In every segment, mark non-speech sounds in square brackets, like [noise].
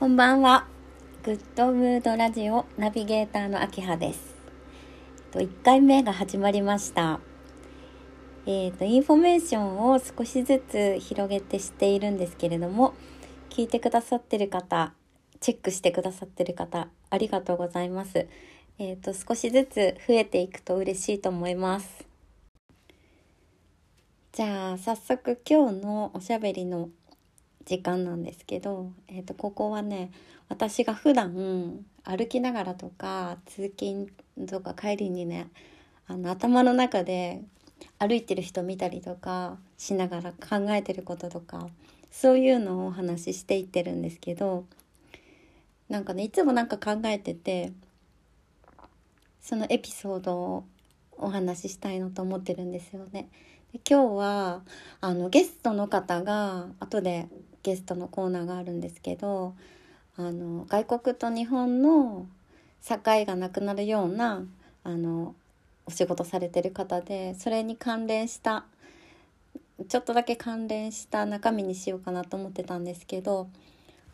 こんばんは。グッドムードラジオナビゲーターの秋葉です。と1回目が始まりました。えっ、とインフォメーションを少しずつ広げてしているんですけれども、聞いてくださってる方、チェックしてくださってる方、ありがとうございます。えっ、と少しずつ増えていくと嬉しいと思います。じゃあ早速今日のおしゃべりの時間なんですけど、えー、とここはね私が普段歩きながらとか通勤とか帰りにねあの頭の中で歩いてる人見たりとかしながら考えてることとかそういうのをお話ししていってるんですけどなんかねいつもなんか考えててそのエピソードをお話ししたいのと思ってるんですよね。で今日はあのゲストの方が後でゲストのコーナーがあるんですけどあの外国と日本の境がなくなるようなあのお仕事されてる方でそれに関連したちょっとだけ関連した中身にしようかなと思ってたんですけど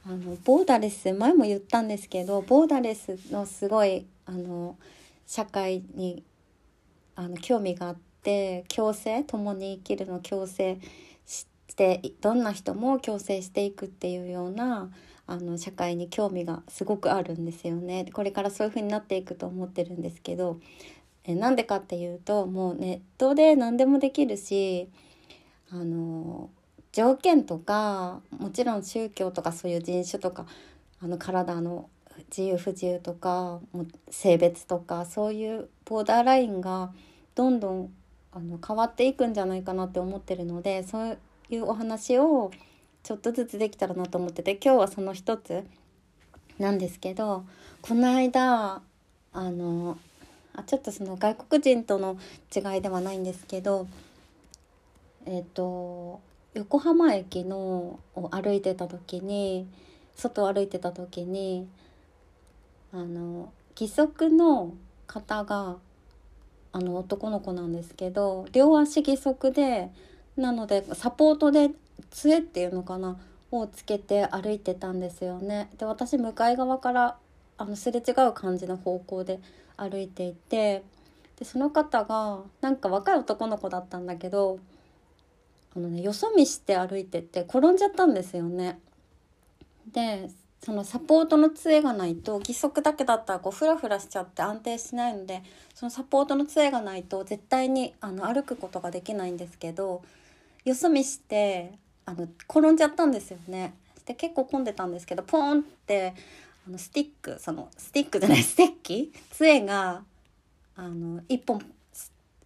あのボーダレス前も言ったんですけどボーダレスのすごいあの社会にあの興味があって共生共に生きるの共生してどんな人も共生していくっていうようなあの社会に興味がすごくあるんですよね。これからそういう風になっていくと思ってるんですけどえなんでかっていうともうネットで何でもできるしあの条件とかもちろん宗教とかそういう人種とかあの体の自由不自由とか性別とかそういうボーダーラインがどんどんあの変わっていくんじゃないかなって思ってるのでそういうお話をちょっとずつできたらなと思ってて今日はその一つなんですけどこの間あのあちょっとその外国人との違いではないんですけどえっ、と横浜駅のを歩いてた時に外を歩いてた時にあの義足の方があの男の子なんですけど両足義足でなのでサポートで杖っていうのかなをつけて歩いてたんですよね。で私向かい側からあのすれ違う感じの方向で歩いていてでその方がなんか若い男の子だったんだけどあのねよそ見して歩いてて転んじゃったんですよね。でそのサポートの杖がないと義足だけだったらこうフラフラしちゃって安定しないのでそのサポートの杖がないと絶対にあの歩くことができないんですけどよそ見してあの転んじゃったんですよね。で結構混んでたんですけどポーンってあのスティックそのスティックじゃないステッキ？杖があの一本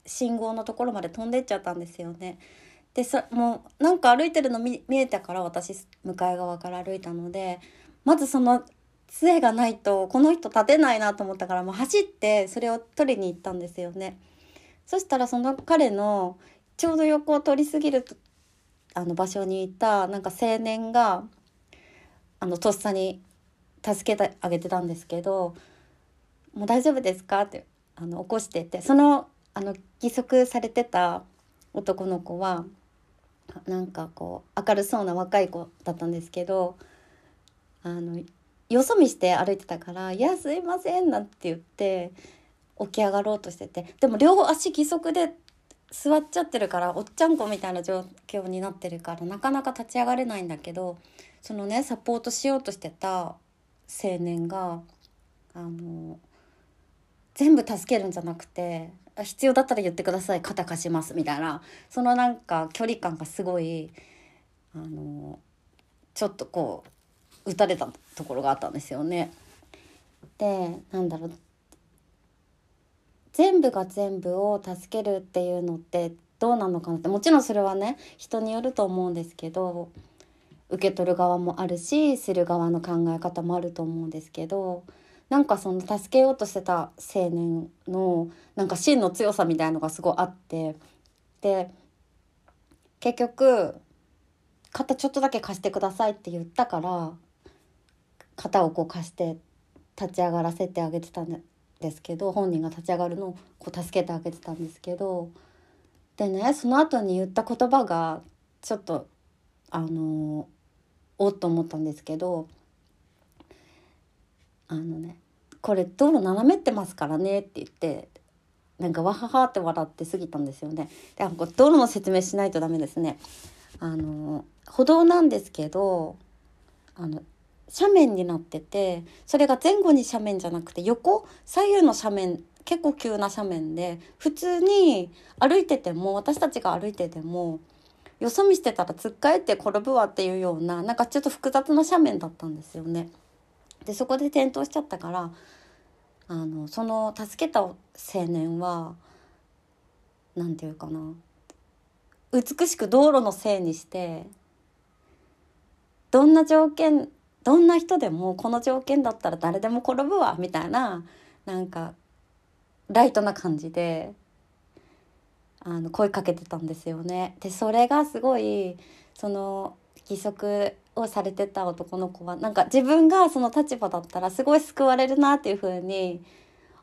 信号のところまで飛んでっちゃったんですよね。でそもうなんか歩いてるの見見えたから私向かい側から歩いたのでまずその杖がないとこの人立てないなと思ったからもう走ってそれを取りに行ったんですよね。そしたらその彼のちょうど横を通り過ぎるあの場所にいたなんか青年があのとっさに助けてあげてたんですけど「もう大丈夫ですか?」ってあの起こしててそのあの義足されてた男の子はなんかこう明るそうな若い子だったんですけどあのよそ見して歩いてたから「いやすいません」なんて言って起き上がろうとしててでも両足義足で座っちゃってるからおっちゃんこみたいな状況になってるからなかなか立ち上がれないんだけどそのねサポートしようとしてた青年があの全部助けるんじゃなくて必要だったら言ってください肩貸しますみたいなそのなんか距離感がすごいあのちょっとこう打たれたところがあったんですよね。でなんだろう全部が全部を助けるっていうのってどうなのかなってもちろんそれはね人によると思うんですけど受け取る側もあるしする側の考え方もあると思うんですけどなんかその助けようとしてた青年のなんか芯の強さみたいのがすごいあってで結局肩ちょっとだけ貸してくださいって言ったから肩をこう貸して立ち上がらせてあげてたんですけど本人が立ち上がるのをこう助けてあげてたんですけどでねその後に言った言葉がちょっとあのおっと思ったんですけどあのねこれ道路斜めってますからねって言ってなんかわははって笑って過ぎたんですよね。でこれ道路の説明しないとダメですね。あの歩道なんですけどあの斜面になっててそれが前後に斜面じゃなくて横左右の斜面結構急な斜面で普通に歩いてても私たちが歩いててもよそ見してたらつっかえて転ぶわっていうようななんかちょっと複雑な斜面だったんですよね。でそこで転倒しちゃったからあのその助けた青年は何て言うかな美しく道路のせいにしてどんな条件どんな人でもこの条件だったら誰でも転ぶわみたいななんかライトな感じであの声かけてたんですよね。でそれがすごいその義足をされてた男の子はなんか自分がその立場だったらすごい救われるなっていう風に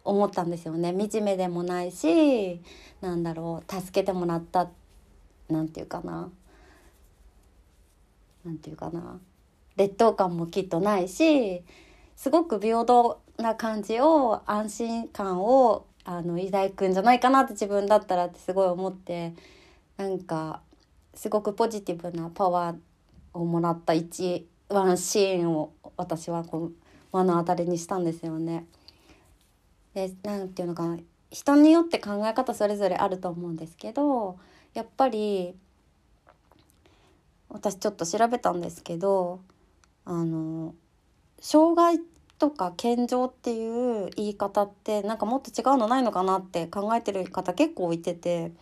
思ったんですよね。惨めでもないしなんだろう助けてもらったなんていうかななんていうかな劣等感もきっとないしすごく平等な感じを安心感をあの抱くんじゃないかなって自分だったらってすごい思ってなんかすごくポジティブなパワーをもらった一ワンシーンを私はこう目の当たりにしたんですよね。でなんていうのかな人によって考え方それぞれあると思うんですけどやっぱり私ちょっと調べたんですけどあの障害とか健常っていう言い方ってなんかもっと違うのないのかなって考えてる方結構いてて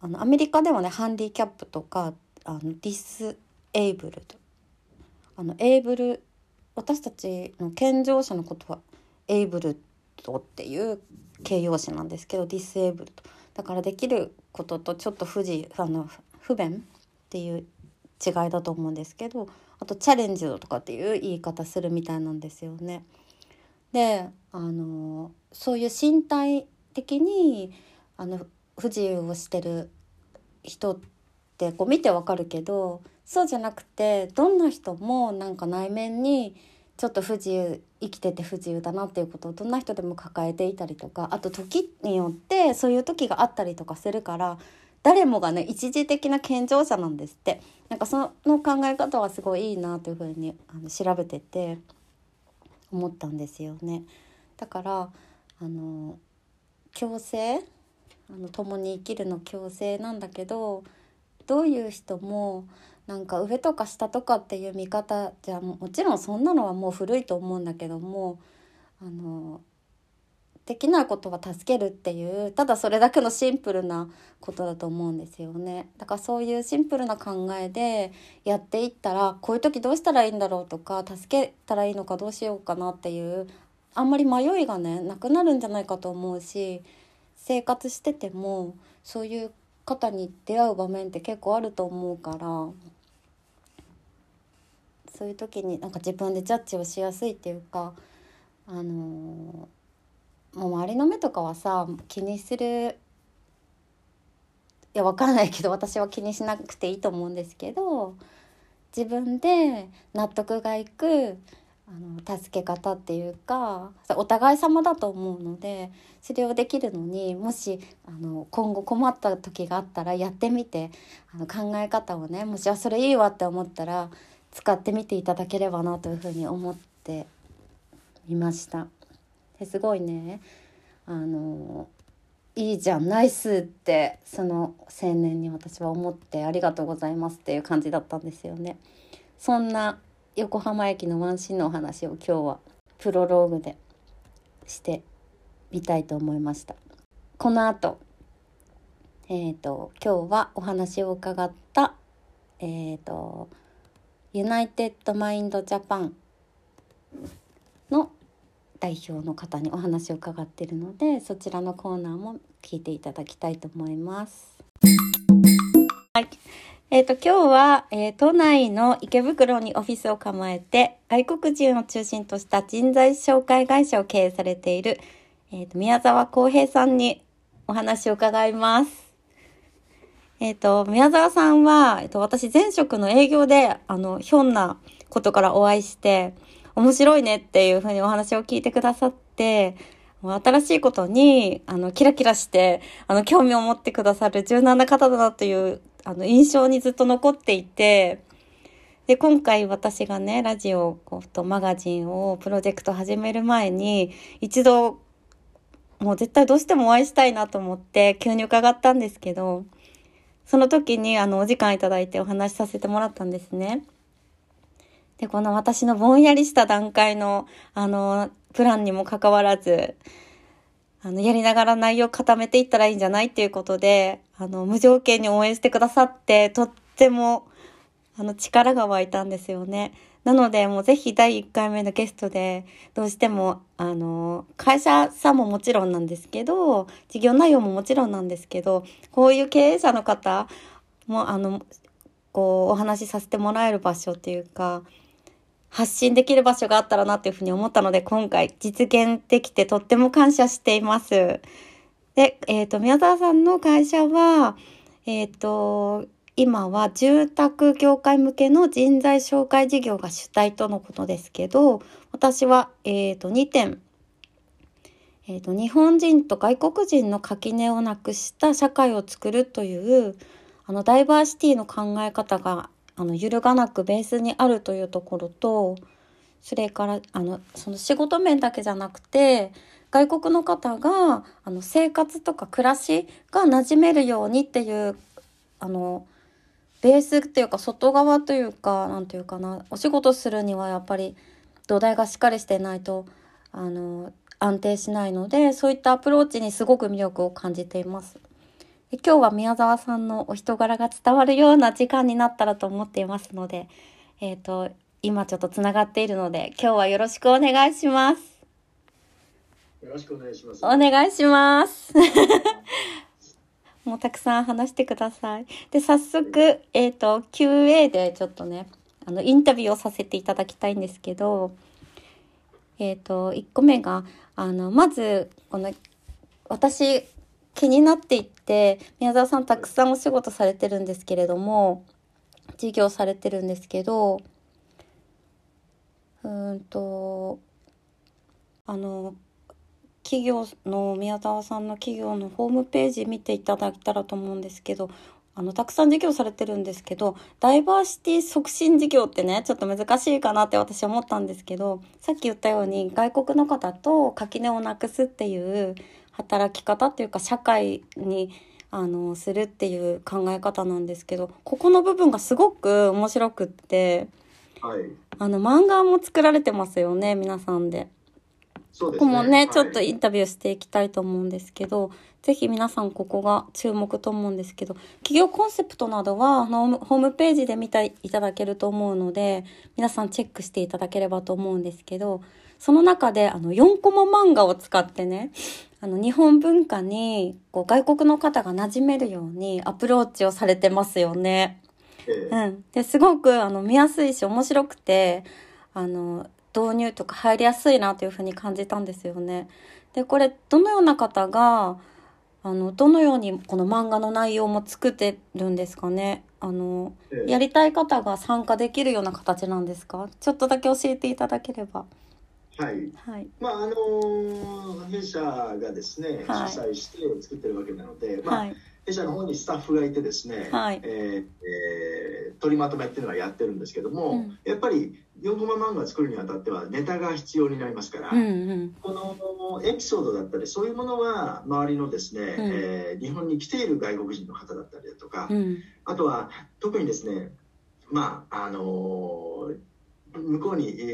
あのアメリカではねハンディキャップとかあのディスエイブルと。あのエイブル私たちの健常者のことはエイブルトっていう形容詞なんですけどディスエイブルと。だからできることとちょっと不自あの不便っていう違いだと思うんですけどあとチャレンジとかっていう言い方するみたいなんですよね。であのそういう身体的にあの不自由をしてる人ってこう見てわかるけどそうじゃなくてどんな人もなんか内面にちょっと不自由生きてて不自由だなっていうことをどんな人でも抱えていたりとかあと時によってそういう時があったりとかするから誰もがね一時的な健常者なんですってなんかその考え方はすごいいいなというふうにあの調べてて思ったんですよね。だからあの共生あの共に生きるの共生なんだけどどういう人もなんか上とか下とかっていう見方じゃもちろんそんなのはもう古いと思うんだけどもあのできないことは助けるっていうただそれだけのシンプルなことだと思うんですよね。だからそういうシンプルな考えでやっていったらこういう時どうしたらいいんだろうとか助けたらいいのかどうしようかなっていうあんまり迷いがねなくなるんじゃないかと思うし生活しててもそういう方に出会う場面って結構あると思うからそういう時になんか自分でジャッジをしやすいっていうかあのもう周りの目とかはさ気にするいやわからないけど私は気にしなくていいと思うんですけど自分で納得がいくあの助け方っていうかお互い様だと思うのでそれをできるのにもしあの今後困った時があったらやってみてあの考え方をねもしあそれいいわって思ったら使ってみていただければなというふうに思ってみました。ですごいねあのいいじゃんナイスってその青年に私は思ってありがとうございますっていう感じだったんですよね。そんな横浜駅のワンシーンのお話を今日はプロローグでしてみたいと思いました。この後えっ、ー、と今日はお話を伺ったえっ、ー、とユナイテッドマインドジャパン代表の方にお話を伺っているのでそちらのコーナーも聞いていただきたいと思います。はい。え、ー、と、今日は、えー、都内の池袋にオフィスを構えて、外国人を中心とした人材紹介会社を経営されている、えっ、ー、と、宮沢康平さんにお話を伺います。えっ、と、宮沢さんは、えっ、と、私前職の営業で、あの、ひょんなことからお会いして、面白いねっていうふうにお話を聞いてくださって、もう新しいことに、あの、キラキラして、あの、興味を持ってくださる柔軟な方だなという、あの、印象にずっと残っていて、で、今回私がね、ラジオとマガジンをプロジェクト始める前に、一度、もう絶対どうしてもお会いしたいなと思って急に伺ったんですけど、その時にあのお時間いただいてお話しさせてもらったんですね。で、この私のぼんやりした段階のあのプランにもかかわらず、あの、やりながら内容固めていったらいいんじゃないっていうことで、あの、無条件に応援してくださって、とっても、あの、力が湧いたんですよね。なので、もうぜひ第1回目のゲストで、どうしても、あの、会社さんももちろんなんですけど、事業内容ももちろんなんですけど、こういう経営者の方も、あの、こう、お話しさせてもらえる場所っていうか、発信できる場所があったらなっていうふうに思ったので、今回実現できてとっても感謝しています。で、えっ、ー、と、宮沢さんの会社は、えっ、ー、と、今は住宅業界向けの人材紹介事業が主体とのことですけど、私は、えっ、ー、と、2点、えっ、と、日本人と外国人の垣根をなくした社会を作るという、あの、ダイバーシティの考え方が、あの、揺るがなくベースにあるというところと、それから、あの、その仕事面だけじゃなくて、外国の方が、あの、生活とか暮らしが馴染めるようにっていう、あの、ベースっていうか外側というか何て言うかなお仕事するにはやっぱり土台がしっかりしてないとあの安定しないのでそういったアプローチにすごく魅力を感じています。で今日は宮沢さんのお人柄が伝わるような時間になったらと思っていますので、えっ、ー、と今ちょっとつながっているので今日はよろしくお願いします。よろしくお願いします。お願いします。[laughs] もうたくさん話してください。で、早速、えっ、ー、と、QA でちょっとね、あの、インタビューをさせていただきたいんですけど、えっ、ー、と、1個目が、あの、まず、この、私、気になっていって、宮沢さんたくさんお仕事されてるんですけれども、事業されてるんですけど、うんと、あの、企業の宮沢さんの企業のホームページ見ていただいたらと思うんですけどあのたくさん事業されてるんですけどダイバーシティ促進事業ってねちょっと難しいかなって私思ったんですけどさっき言ったように外国の方と垣根をなくすっていう働き方っていうか社会にあのするっていう考え方なんですけどここの部分がすごく面白くって、はい、あの漫画も作られてますよね皆さんで。ここもね、はい、ちょっとインタビューしていきたいと思うんですけど、ぜひ皆さんここが注目と思うんですけど、企業コンセプトなどはホームページで見ていただけると思うので、皆さんチェックしていただければと思うんですけど、その中であの4コマ漫画を使ってね、あの日本文化にこう外国の方が馴染めるようにアプローチをされてますよね。うん。で、すごくあの見やすいし面白くて、あの、導入とか入りやすいなというふうに感じたんですよね。でこれどのような方があのどのようにこの漫画の内容も作ってるんですかねあの、ええ、やりたい方が参加できるような形なんですか？ちょっとだけ教えていただければ。はい、はい、まああの弊社がですね、はい、主催して作ってるわけなので、まあ、はい。弊社の方にスタッフがいてですね、はい、えー、えー、取りまとめっていうのはやってるんですけども、うん、やっぱり4コマ漫画を作るにあたってはネタが必要になりますから、うんうん、このエピソードだったりそういうものは周りのですね、うん、えー、日本に来ている外国人の方だったりだとか、うん、あとは特にですねまああの向こうに、え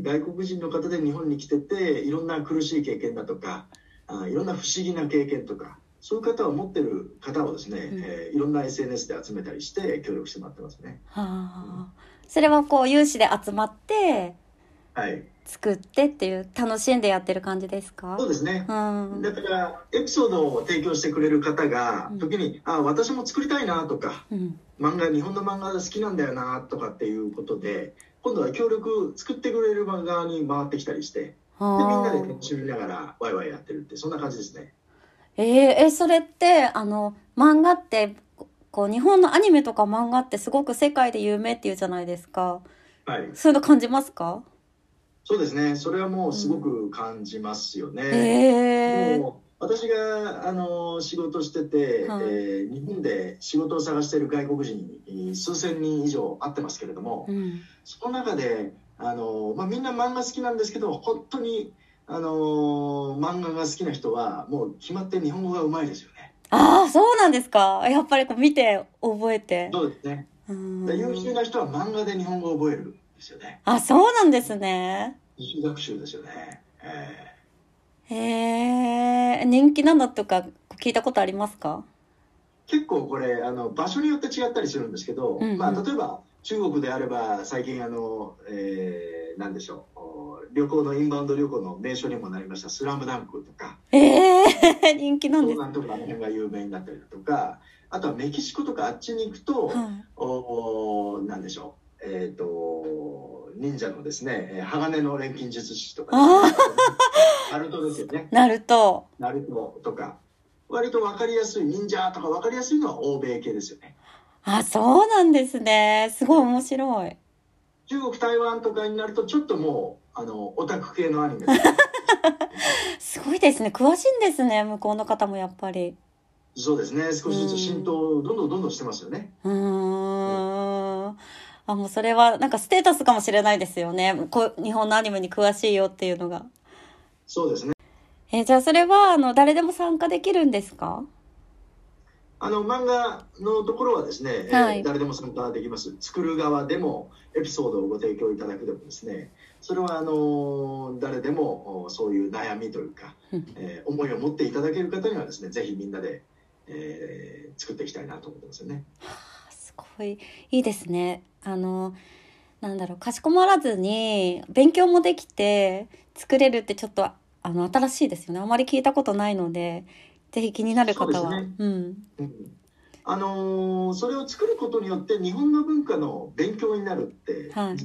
ー、外国人の方で日本に来てていろんな苦しい経験だとかあいろんな不思議な経験とかそういう方を持ってる方をですね、うん、えー、いろんな SNS で集めたりして協力してもらってますね。はあ、それはこう有志で集まってはい。作ってっていう楽しんでやってる感じですか？そうですね、うん、だからエピソードを提供してくれる方が時に、うん、あ私も作りたいなとか、うん、漫画日本の漫画好きなんだよなとかっていうことで今度は協力作ってくれる漫画に回ってきたりしてでみんなで楽しみながらワイワイやってるってそんな感じですね。えー、えそれってあの漫画ってこう日本のアニメとか漫画ってすごく世界で有名っていうじゃないですか。はい。そういうの感じますか？そうですね。それはもうすごく感じますよね。へえ。もう私があの仕事してて、はいえー日本で仕事を探している外国人に数千人以上会ってますけれども、うん。その中であの、まあ、みんな漫画好きなんですけど本当にあの漫画が好きな人はもう決まって日本語がうまいですよね。ああ、そうなんですか。やっぱりこう見て覚えて。そうですね。優秀な人は漫画で日本語を覚えるんですよね。あ、そうなんですね。自主学習ですよね。えーへえ。人気なのとか聞いたことありますか？結構これあの場所によって違ったりするんですけど、うんうんまあ、例えば中国であれば最近あの、えー、なんでしょうお旅行のインバウンド旅行の名所にもなりました「スラムダンクとかええ人気なんです。東南とかあの辺が有名になったりだとかあとはメキシコとかあっちに行くと、はい。おおなんでしょうえっ、と忍者のですねえー鋼の錬金術師とか、あナルトですよねなると。ナルトとか割と分かりやすい忍者とか分かりやすいのは欧米系ですよね。あ、そうなんですね。すごい面白い。中国台湾とかになるとちょっともうあのオタク系のアニメ [laughs] すごいですね。詳しいんですね。向こうの方もやっぱり。そうですね少しずつ浸透どんどんどんどんしてますよねうーん。あ、もうそれはなんかステータスかもしれないですよね。こう日本のアニメに詳しいよっていうのが。そうですね。えーじゃあそれはあの誰でも参加できるんですか？あの漫画のところはですね、えーはい。誰でも参加できます。作る側でもエピソードをご提供いただくでもですね。それはあの誰でもおそういう悩みというか、うん。えー思いを持っていただける方にはですねぜひみんなで、えー作っていきたいなと思ってますよね。あすごい。いいですね。あの、なんだろう、かしこまらずに勉強もできて作れるってちょっとあの新しいですよね。あまり聞いたことないので、ぜひ気になる方は。そうねうん。うんあのーそれを作ることによって日本の文化の勉強になるって、はい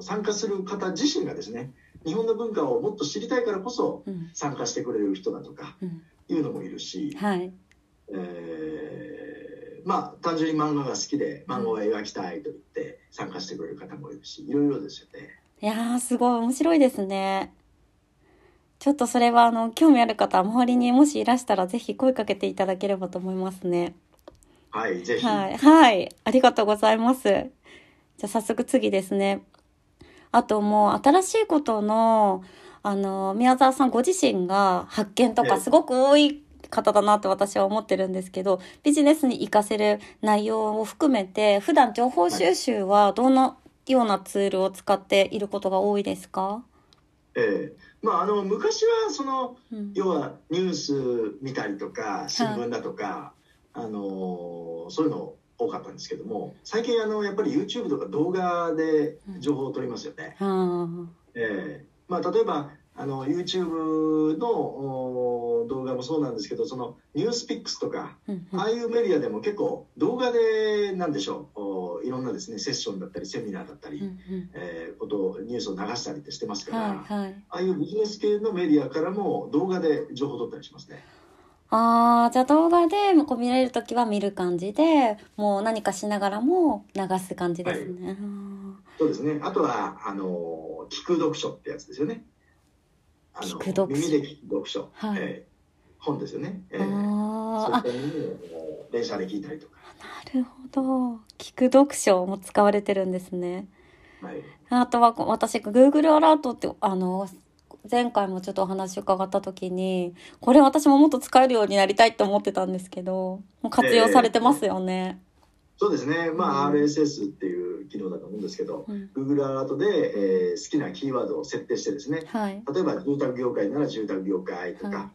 参加する方自身がですね日本の文化をもっと知りたいからこそうん。参加してくれる人だとかうん。いうのもいるし、はい。えーまあ単純に漫画が好きで漫画を描きたいと言って参加してくれる方もいるしいろいろですよね。いやー、すごい面白いですね。ちょっとそれは、あの、興味ある方、周りにもしいらしたら、ぜひ声かけていただければと思いますね。はい、ぜひ、はい。はい。ありがとうございます。じゃあ早速次ですね。あともう新しいことの、あの、宮沢さんご自身が発見とええかすごく多い方だなって私は思ってるんですけど、ビジネスに活かせる内容を含めて、普段情報収集はどんなようなツールを使っていることが多いですか？えーまああの昔はそのうん。要はニュース見たりとか新聞だとか、あのーそういうの多かったんですけども最近あのやっぱり YouTube とか動画で情報を取りますよね。あええまあ、例えばあの YouTube のお動画もそうなんですけどそのニュースピックスとかああいうメディアでも結構動画でなんでしょうおいろんなですねセッションだったりセミナーだったり、えーことをニュースを流したりってしてますから、はいはい。ああいうビジネス系のメディアからも動画で情報を取ったりしますね。ああ、じゃあ動画でこう見られるときは見る感じで、もう何かしながらも流す感じですね。そうですね。あとはあの聞く読書ってやつですよね。聞く読書耳で聞く読書、はいえー本ですよね。えあーあ、ったものを電車で聞いたりとか。なるほど。聞く読書も使われてるんですね。はい。あとは私、Google アラートって、あの、前回もちょっとお話伺った時に、これ私ももっと使えるようになりたいって思ってたんですけど、もう活用されてますよね。そうですね。まあ、うん RSS っていう機能だと思うんですけど、うん、Google アラートで、えー好きなキーワードを設定してですね。はい。例えば住宅業界なら住宅業界とか、は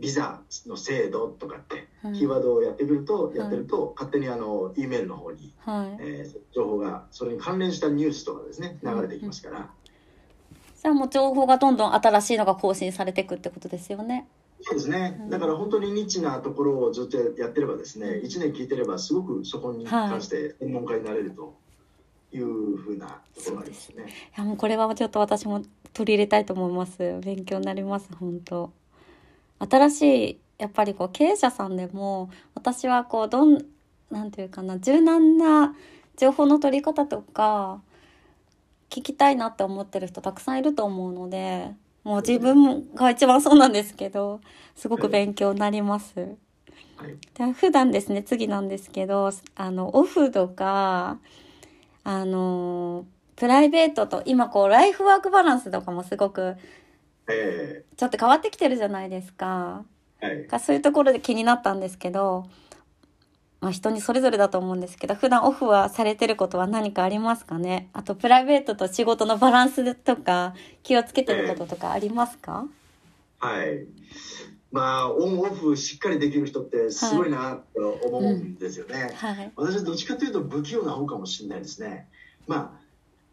ビザの制度とかってはいキーワードをやってくると、いやってると勝手にあの E メールの方に、はい。えー情報がそれに関連したニュースとかですね流れていきますから、じゃあもう情報がどんどん新しいのが更新されていくってことですよね。そうですね、うんだから本当にニッチなところをずっとやってればですねうん1年聞いてればすごくそこに関して専門家になれるというふうなところがありますね。いやもうこれはちょっと私も取り入れたいと思います。勉強になります、本当。新しい、やっぱりこう経営者さんでも、私はこう、どん、なんていうかな、柔軟な情報の取り方とか、聞きたいなって思ってる人たくさんいると思うのでもう自分が一番そうなんですけどすごく勉強になります。はい。で普段ですね次なんですけどあのオフとかあのプライベートと今こうライフワークバランスとかもすごくえちょっと変わってきてるじゃないですか。えはい。がそういうところで気になったんですけど、まあ、人にそれぞれだと思うんですけど普段オフはされてることは何かありますかね？あとプライベートと仕事のバランスとか気をつけてることとかありますか、はい。まあ、オンオフしっかりできる人ってすごいなと思うんですよね。はい、私はどっちかというと不器用な方かもしれないですね。まあ、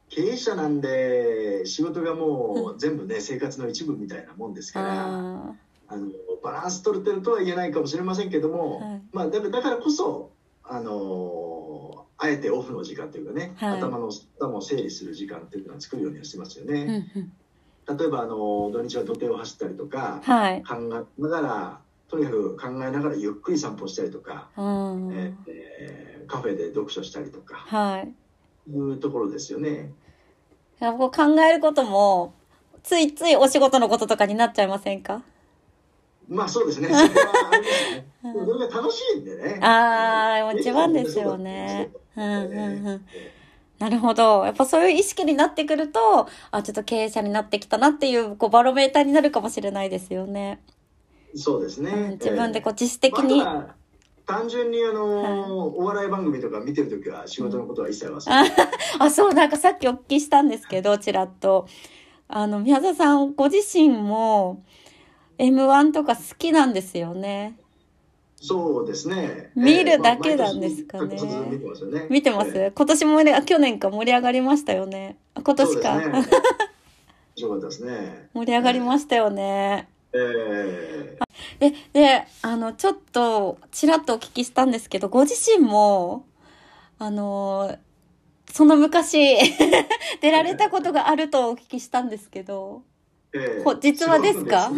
経営者なんで仕事がもう全部ね、生活の一部みたいなもんですから、ああのバランス取れてるとは言えないかもしれませんけども、はい。まあだからこそあのあえてオフの時間というかね、はい。頭の頭を整理する時間っていうのは作るようにはしてますよーうんね。うん。例えばあの土日は土手を走ったりとか、はい、考えながらとにかく考えながらゆっくり散歩したりとか、うんえーえーカフェで読書したりとかはい。いうところですよね。考えることもついついお仕事のこととかになっちゃいませんか？まあそうですね。[laughs] それはありますね。でもそれが楽しいんでね。ああ一番ですよね。うんうんうんなるほど。やっぱそういう意識になってくると、あ、ちょっと経営者になってきたなっていう、こう、バロメーターになるかもしれないですよね。そうですね。うん、自分でこう、えー自主的に。まあ単純にあの、はいお笑い番組とか見てるときは仕事のことは一切忘れない。あ、そう、なんかさっきお聞きしたんですけど、ちらっと。あの、宮沢さん、ご自身も、M1 とか好きなんですよね。そうですね。見るだけなんですかねえーまあ見てますよね。見てます、え今年もね、あ去年か盛り上がりましたよね。あ今ー年か。そうですね。盛り上がりましたよね。えで、で、あの、ちょっと、ちらっとお聞きしたんですけど、ご自身も、あの、その昔、[laughs] 出られたことがあるとお聞きしたんですけど、ーえーほ実話ですか？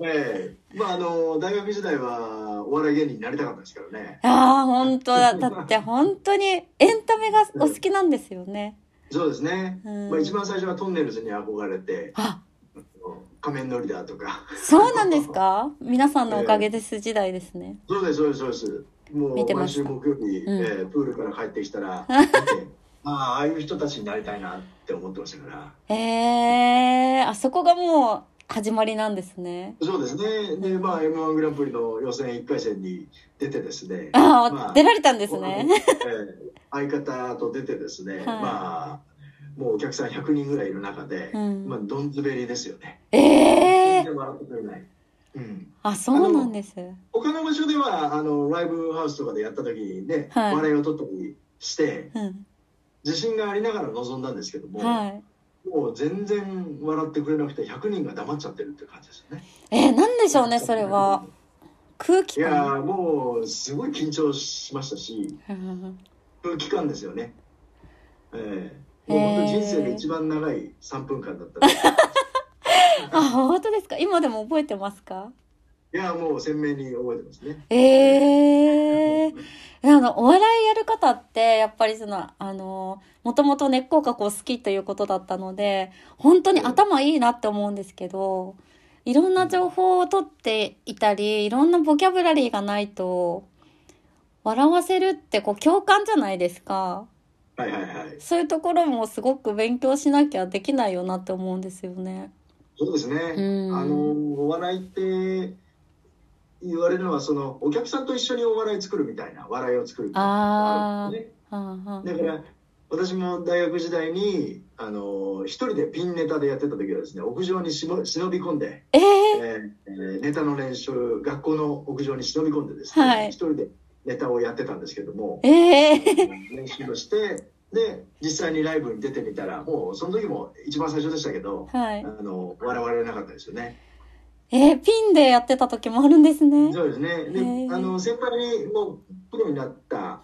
ええまああの大学時代はお笑い芸人になりたかったですからね。ああ、本当だ。だって本当にエンタメがお好きなんですよね。そうですね。うんまあ一番最初はトンネルズに憧れて、あ、仮面のリーダーとか。そうなんですか？[laughs] 皆さんのおかげです時代ですね。そうですそうですそうです。もう毎見てました週木曜日、うんえープールから帰ってきたら、[laughs] ああああいう人たちになりたいなって思ってましたから。ええあそこがもう始まりなんですね。そうですね。でまあ M1 グランプリの予選1回戦に出てですね。ああ、まあ出られたんですね。えー相方と出てですね、[laughs] はいまあもうお客さん100人ぐらいいる中で、うんまあどんずべりですよね。ええ全然笑ってくれない。うん。あ、そうなんです。他の場所ではあのライブハウスとかでやった時にね、はい笑いを取ったりしてうん。自信がありながら臨んだんですけども、はい。もう全然笑ってくれなくて100人が黙っちゃってるって感じですよね。えー、なんでしょうね、それは。空気いやもうすごい緊張しましたしうん空気感ですよね。ええもう本当人生で一番長い3分間だった。[laughs] あ、本当ですか？今でも覚えてますか？いやもう鮮明に覚えてますね。ええあの、お笑いやる方って、やっぱりその、あの、もともと根っこがこう好きということだったので、本当に頭いいなって思うんですけど、いろんな情報を取っていたり、いろんなボキャブラリーがないと、笑わせるってこう共感じゃないですか。はいはいはい。そういうところもすごく勉強しなきゃできないよなって思うんですよね。そうですね。うんあのお笑いって言われるのはそのお客さんと一緒にお笑い作るみたいな笑いを作るみたいなだから私も大学時代にあの一人でピンネタでやってた時はですね屋上にしも忍び込んで、えええー。えーネタの練習学校の屋上に忍び込んでですね、はい。一人でネタをやってたんですけどもええ練習をしてで実際にライブに出てみたらもうその時も一番最初でしたけどはい。あ。の笑われなかったですよね。えー、ピンでやってた時もあるんですね。そうですね。でへーあの先輩にもうプロになった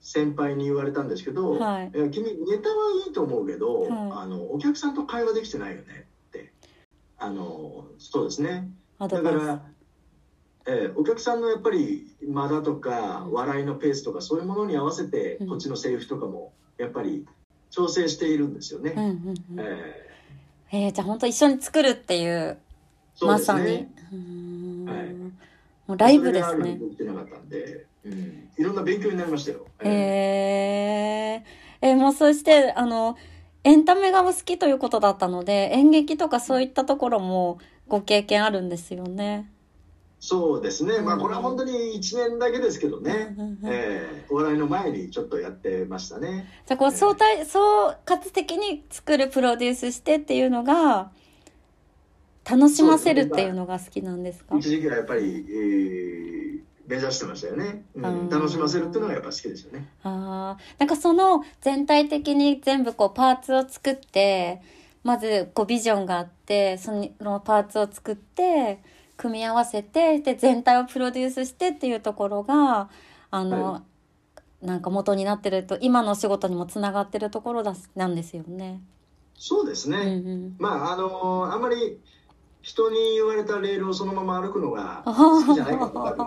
先輩に言われたんですけど、はいいや君ネタはいいと思うけど、はいあのお客さんと会話できてないよねってあのそうですね。だから、えーお客さんのやっぱり間だとかうん笑いのペースとかそういうものに合わせてうんこっちのセリフとかもやっぱり調整しているんですよね。うんうんうんええー、じゃあ本当一緒に作るっていうーそうですまさに。はい。ライブですね。にできてなかったんで、うん、いろんな勉強になりましたよ。えーえー、えーもうそしてあのエンタメがお好きということだったので演劇とかそういったところもご経験あるんですよね。そうですね。まあうん。これは本当に1年だけですけどね。えーお笑いの前にちょっとやってましたね。じゃあこう相対総括的に作るプロデュースしてっていうのが楽しませるっていうのが好きなんですか？一時期はやっぱり、えー目指してましたよね、うん。うん楽しませるっていうのがやっぱ好きですよね。あー。なんかその全体的に全部こうパーツを作ってまずこうビジョンがあってそのパーツを作って組み合わせてで全体をプロデュースしてっていうところがあの、はなんか元になってると今のお仕事にもつながってるところだなんですよね。そうですね。うんうん。まああのあんまり人に言われたレールをそのまま歩くのがあ好きじゃないから多分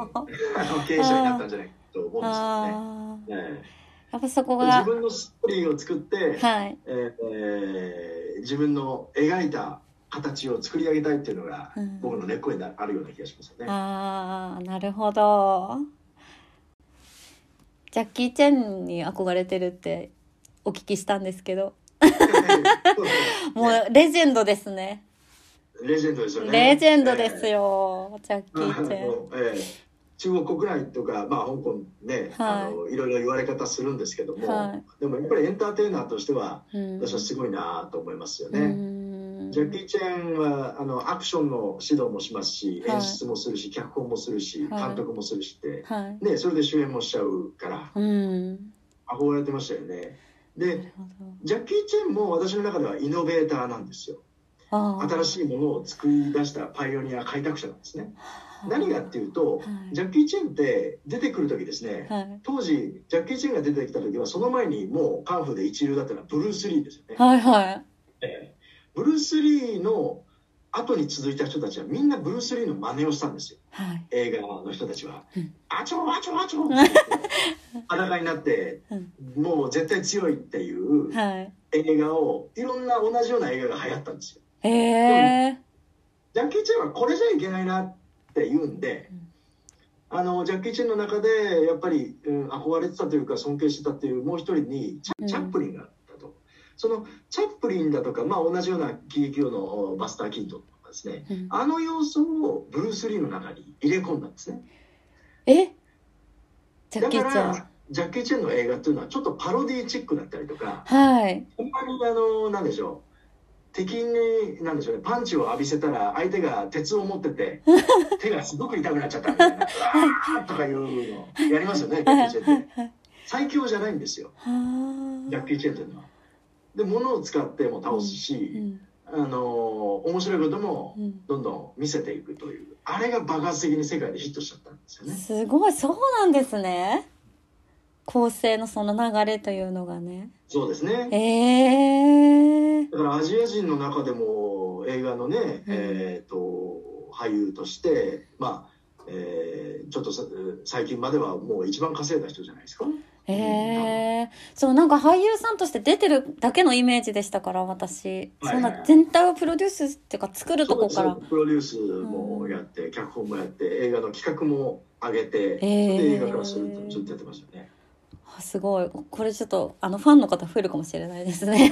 あの経営者になったんじゃないかと思うんですよね。やっぱそこえが自分のストーリーを作って、はい。えーえー自分の描いた形を作り上げたいっていうのが、うん僕の根っこにあるような気がしますよね。ああ、なるほど。ジャッキー・チェンに憧れてるってお聞きしたんですけど、[laughs] もねうレジェンドですね。レジェンドですよね。レジェンドですよ。よ、ジャッキー・チェン。ええ中国国内とか、まあ、香港ね、はいあのいろいろ言われ方するんですけども、はでもやっぱりエンターテイナーとしてはうん私はすごいなと思いますようね。んジャッキー・チェンはあのアクションの指導もしますしはい演出もするし、脚本もするしはい監督もするしって、はい。ね、それで主演もしちゃうからうん。憧れてましたよね。なでジャッキー・チェンも私の中ではイノベーターなんですよ。新しいものを作り出したパイオニア開拓者なんですね。何がっていうと、はい。ジャッキー・チェンって出てくる時ですね、はい。当時ジャッキー・チェンが出てきた時はその前にもうカンフーで一流だったのはブルース・リーですよね、はいはい。ええ。ブルース・リーの後に続いた人たちはみんなブルース・リーの真似をしたんですよ。はい。映画の人たちは。うん「あちょあちょあちょ」[laughs] 裸になってうん。もう絶対強いっていうはい。映画をいろんな同じような映画が流行ったんですよへえ。ジャッキー・チェンはこれじゃいけないなって言うんで、うんあのジャッキー・チェンの中でやっぱり、うん、憧れてたというか尊敬してたっていうもう一人にチャ,、ップリンがあったと。そのチャップリンだとか、まあ、同じような喜劇王のバスター・キントンとかですね。うん。あの要素をブルース・リーの中に入れ込んだんですね。え？ジャッキーちゃん。らジャッキー・チェンの映画っていうのはちょっとパロディチックだったりとかはい。ほんまにあのなんでしょう敵になんでしょうねパンチを浴びせたら相手が鉄を持ってて [laughs] 手がすごく痛くなっちゃったみたいなうわーとかいうのやりますよねジャッキー・チェンってはい。最強じゃないんですよはジャッキー・チェンというのは。で物を使っても倒すうし、ん。あの面白いこともうん。どんどん見せていくというあれが爆発的に世界でヒットしちゃったんですよね。すごい、そうなんですね。構成のその流れというのがね。そうですねええー。だからアジア人の中でも映画のね、うんえー、と俳優としてまあ、えーちょっとさ最近まではもう一番稼いだ人じゃないですか。ええー。そう、なんか俳優さんとして出てるだけのイメージでしたから、私。はいそんな全体をプロデュースっていうか作るとこからプロデュースもやって、脚本もやって映画の企画も上げて、えーで映画化するとずっとやってましたね。あすごい。これちょっと、あの、ファンの方増えるかもしれないですね。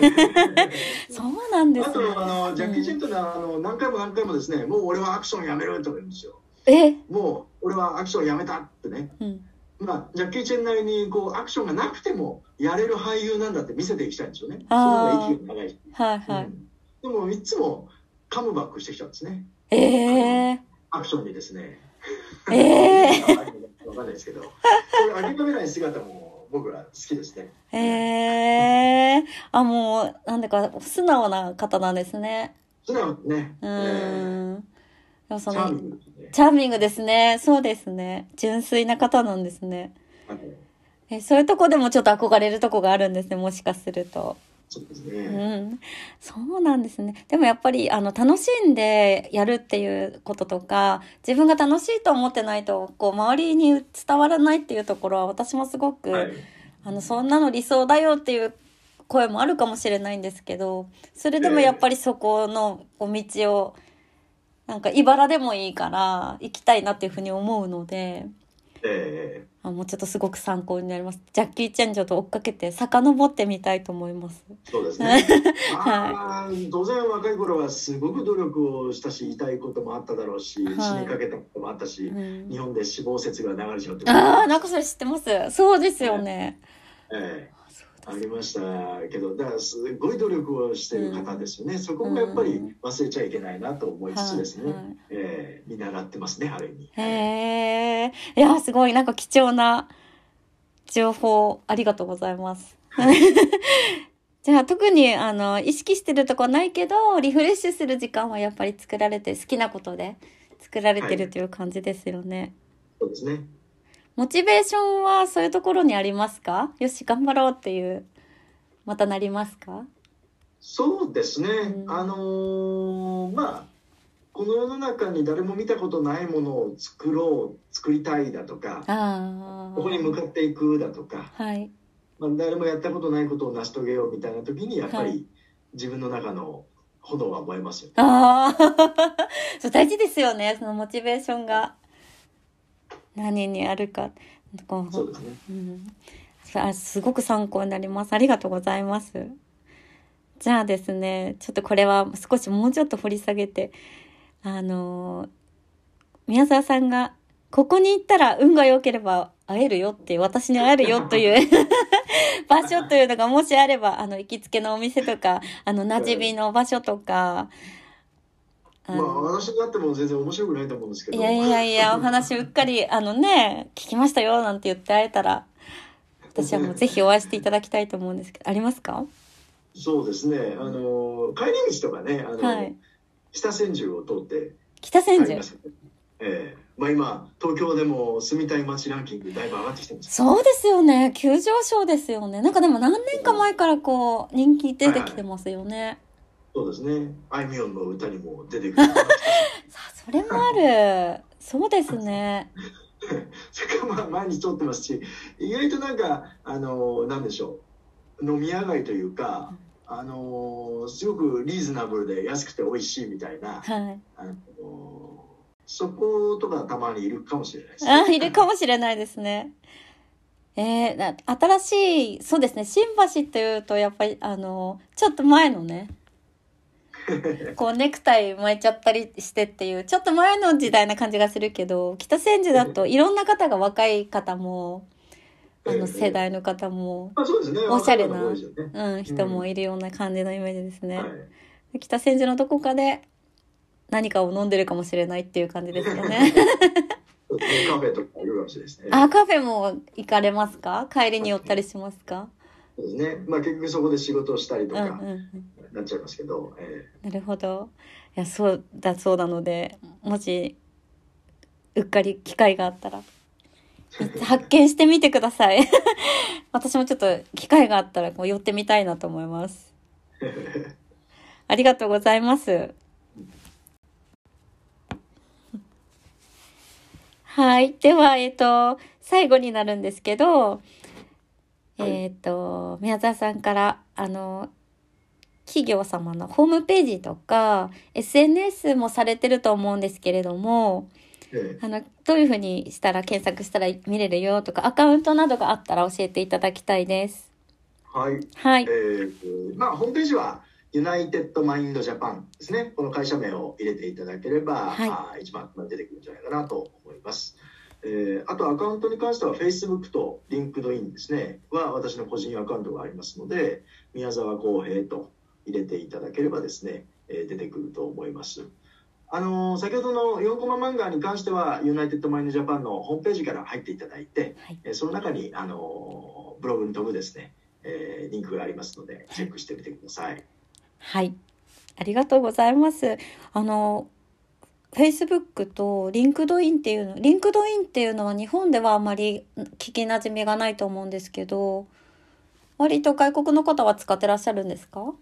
[laughs] そうなんですあね。とあのジャッキー・チェンというのはあの何回も何回もですねもう俺はアクションやめるとか言うんですよ。え？もう俺はアクションやめたってね。うん。まあジャッキー・チェンなりにこうアクションがなくてもやれる俳優なんだって見せていきたいんですよね。そのあー方が息が長い。し、はいはい。うん。でもいつもカムバックしてきたんですね。ええアクションにですね。ええ [laughs] わかんないですけど。そういう諦めない姿も僕は好きですねー。ええー。あ、もう、なんだか、素直な方なんですね。素直にね、うえーん。でもそのーチャーミ、ングですねチャーミングですね。そうですね。純粋な方なんですね。はいえ、そういうとこでもちょっと憧れるとこがあるんですね。もしかすると。そうですうね、ん。そうなんですね。でもやっぱり、あの、楽しんでやるっていうこととか、自分が楽しいと思ってないと、こう、周りに伝わらないっていうところは、私もすごく、はいあの、そんなの理想だよっていう声もあるかもしれないんですけどそれでもやっぱりそこのお道をなんか茨でもいいから行きたいなっていうふうに思うのでえあもうちょっとすごく参考になります。ジャッキー・チェンジョと追っかけて遡ってみたいと思います。ーそうですね。[laughs] まあ、当然若い頃はすごく努力をしたし、言いこともあっただろうし、はい。死にかけたこともあったし、うん。日本で死亡説が流れちゃうってああなんかそれ知ってます。そうですよね、ええ。そうだありましたけど、だからすごい努力をしてる方ですよね。そこもやっぱり忘れちゃいけないなと思いつつですね。はいはいええ見習ってますね、ある意味。へえいやすごいなんか貴重な情報ありがとうございます。[laughs] じゃあ特にあの意識してるとこないけどリフレッシュする時間はやっぱり作られて好きなことで作られてるという感じですよね。そうですね。モチベーションはそういうところにありますか？よし頑張ろうっていうまたなりますか？そうですね。うん。あのーまあ。この世の中に誰も見たことないものを作ろう作りたいだとかここに向かっていくだとか、はい。まあ、誰もやったことないことを成し遂げようみたいな時にやっぱはり自分の中の炎は燃えますよね。ああ [laughs] そう大事ですよねそのモチベーションが何にあるか。こうそうですね。うん、あすごく参考になります。ありがとうございます。じゃあですねちょっとこれは少しもうちょっと掘り下げてあの宮沢さんがここに行ったら運が良ければ会えるよっていう私に会えるよという [laughs] 場所というのがもしあればあの行きつけのお店とかあの馴染みの場所とかあまあの私になっても全然面白くないと思うんですけど。いやいやいや [laughs] お話うっかりあのね聞きましたよなんて言って会えたら。私はもうぜひお会いしていただきたいと思うんですけどありますか？そうですね。あの帰り道とかね、あの、はい。北千住を通って。北千住？ええ。まあ今東京でも住みたい街ランキングだいぶ上がってきてます。そうですよね。急上昇ですよね。なんかでも何年か前からこう人気出てきてますよねそうですね。あいみょんの歌にも出てくる。[laughs] それもあるそうですね [laughs] それからまあ毎日通ってますし、意外となんかあのなんでしょう飲み屋街というか。あのすごくリーズナブルで安くて美味しいみたいな、はいあのそことかたまにいるかもしれないです、あいるかもしれないですねえー、な新しいそうですね新橋っていうとやっぱりあのちょっと前のね [laughs] こうネクタイ巻いちゃったりしてっていうちょっと前の時代な感じがするけど北千住だといろんな方が若い方もあの世代の方も。おしゃれなうん、人もいるような感じのイメージですね。はい北千住のどこかで何かを飲んでるかもしれないっていう感じですよね。[laughs] カフェとか。あカフェも行かれますか？帰りに寄ったりしますか？そうですね。まあ結局そこで仕事をしたりとかなっちゃいますけど、えなるほど。いや、そうだそうなので、もし、うっかり機会があったら、[laughs] 発見してみてください。[laughs] 私もちょっと機会があったらこう寄ってみたいなと思います。え [laughs] ありがとうございます。はい。では、えっ、と、最後になるんですけど、えっ、と、宮沢さんから、あの、企業様のホームページとか、SNS もされてると思うんですけれども、えあの、どういうふうにしたら検索したら見れるよとか、アカウントなどがあったら教えていただきたいです。はい。はいえ。ーまあホームページは United Mind Japan ですね。この会社名を入れていただければ、はい一番出てくるんじゃないかなと思います。えーあとアカウントに関しては Facebook と LinkedIn ですねは私の個人アカウントがありますので宮沢浩平と入れていただければですね、えー出てくると思います。あのー先ほどの4コマ漫画に関しては United Mind Japan のホームページから入っていただいて、はいえーその中に、あのーブログに飛ぶですね、えーリンクがありますのでチェックしてみてください。はい。ありがとうございます。あの、Facebook と LinkedIn っていうの、LinkedIn っていうのは日本ではあまり聞きなじみがないと思うんですけど、割と外国の方は使ってらっしゃるんですか？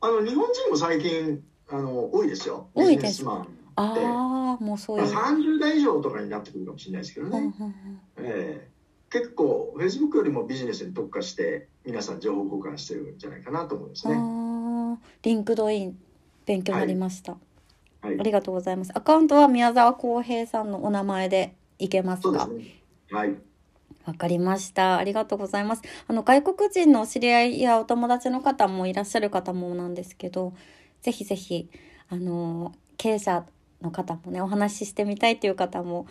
あの日本人も最近あの多いですよ。多いです。ああ、もうそういう。まあ30代以上とかになってくるかもしれないですけどね。うんうんうんええ結構 Facebook よりもビジネスに特化して皆さん情報交換してるんじゃないかなと思いますね。あ LinkedIn 勉強になりました、はいありがとうございますアカウントは宮沢浩平さんのお名前でいけますか？すね。はい。わかりました。ありがとうございます。あの、外国人のお知り合いやお友達の方もいらっしゃる方もなんですけど、ぜひぜひ、あの、経営者の方もね、お話ししてみたいという方も、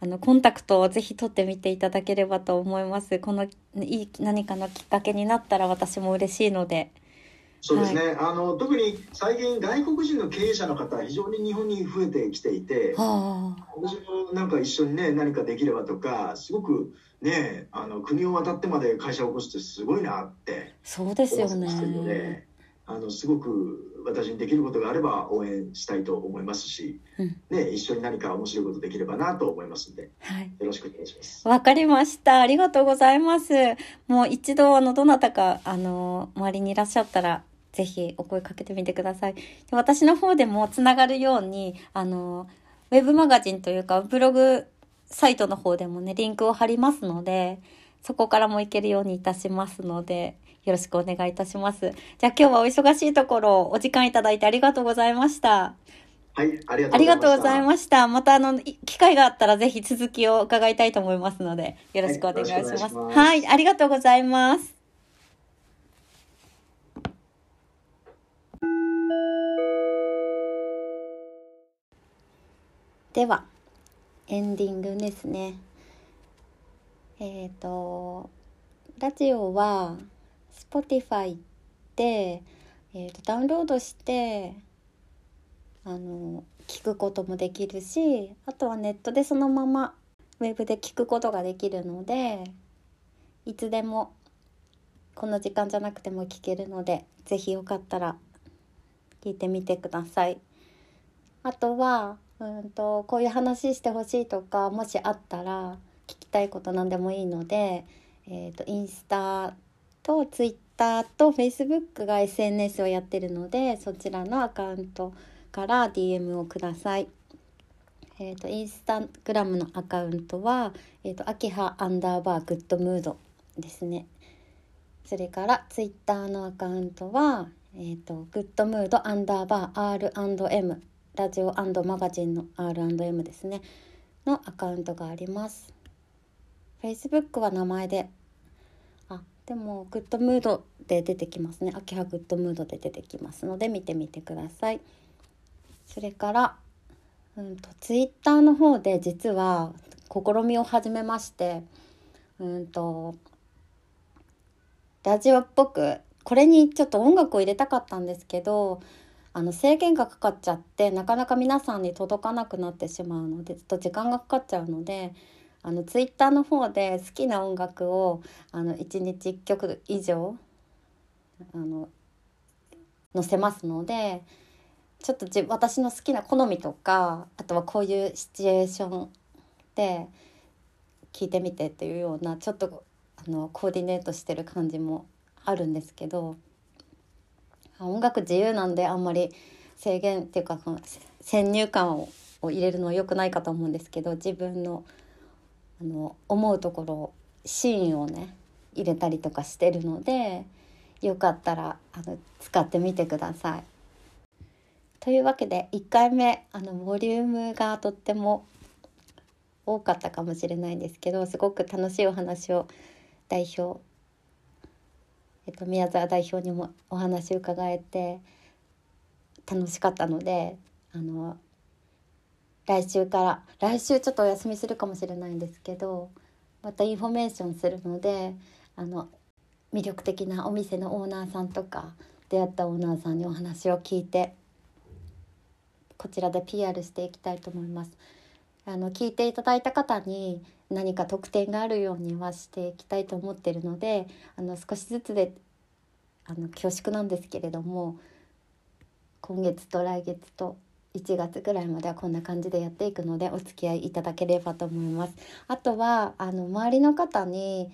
あの、コンタクトをぜひ取ってみていただければと思います。この、いい、何かのきっかけになったら私も嬉しいので。そうですね。あの特に最近外国人の経営者の方非常に日本に増えてきていて、はあ。私もなんか一緒にね何かできればとかすごくねあの国を渡ってまで会社を起こすってすごいなってそうですよね。で、あのすごく私にできることがあれば応援したいと思いますし、うんね一緒に何か面白いことできればなと思いますのではい。よろしくお願いします。わかりました。ありがとうございます。もう一度、あの、どなたか、あの、周りにいらっしゃったら、ぜひお声かけてみてください。で私の方でもつながるように、あの、ウェブマガジンというか、ブログサイトの方でもね、リンクを貼りますので、そこからも行けるようにいたしますので、よろしくお願いいたします。じゃあ今日はお忙しいところ、お時間いただいてありがとうございました。はい、ありがありがとうございす。ました。またあの、い機会があったらぜひ続きを伺いたいと思いますので、よろしくお願いします。はいよろしくお願いしますはい、ありがとうございます。では、エンディングですね。えっ、と、ラジオは Spotify で、えーとダウンロードしてあの聞くこともできるしあとはネットでそのままウェブで聞くことができるのでいつでもこの時間じゃなくても聞けるのでぜひよかったら聞いてみてください。あとはうんとこういう話してほしいとかもしあったら聞きたいこと何でもいいので、えー、とインスタとツイッターとフェイスブックが SNS をやってるのでそちらのアカウントから DM をください。えー、とインスタグラムのアカウントは、えー、と秋葉アンダーバーグッドムードですね。それからツイッターのアカウントは、えー、とグッドムードアンダーバー R&M ラジオマガジンの R&M ですね。のアカウントがあります。Facebook は名前で。あでもグッドムードで出てきますね。秋葉グッドムードで出てきますので見てみてください。それからうんとツイッターの方で実は試みを始めましてうんとラジオっぽくこれにちょっと音楽を入れたかったんですけどあの制限がかかっちゃってなかなか皆さんに届かなくなってしまうのでちょっと時間がかかっちゃうのであのツイッターの方で好きな音楽をあの1日1曲以上あの載せますのでちょっとじ私の好きな好みとかあとはこういうシチュエーションで聞いてみてっていうようなちょっとあのコーディネートしてる感じもあるんですけど音楽自由なんであんまり制限っていうかその先入観をを入れるのは良くないかと思うんですけど自分のあの思うところシーンをね入れたりとかしてるのでよかったらあの使ってみてください。というわけで1回目あのボリュームがとっても多かったかもしれないんですけどすごく楽しいお話を代表、えっと、宮沢代表にもお話を伺えて楽しかったのであの来週から来週ちょっとお休みするかもしれないんですけどまたインフォメーションするのであの魅力的なお店のオーナーさんとか出会ったオーナーさんにお話を聞いてこちらで PR していきたいと思います。あの聞いていただいた方に何か特典があるようにはしていきたいと思ってるのであの少しずつであの恐縮なんですけれども今月と来月と1月ぐらいまではこんな感じでやっていくのでお付き合いいただければと思います。あとはあの周りの方に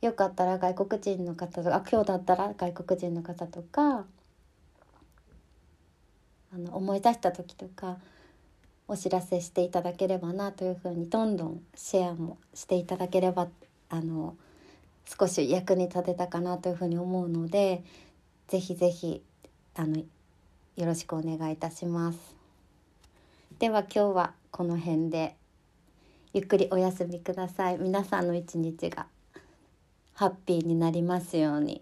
よかったら外国人の方とか今日だったら外国人の方とかあの思い出した時とかお知らせしていただければなというふうにどんどんシェアもしていただければあの少し役に立てたかなというふうに思うのでぜひぜひあのよろしくお願いいたします。では今日はこの辺でゆっくりお休みください。皆さんの一日がハッピーになりますように。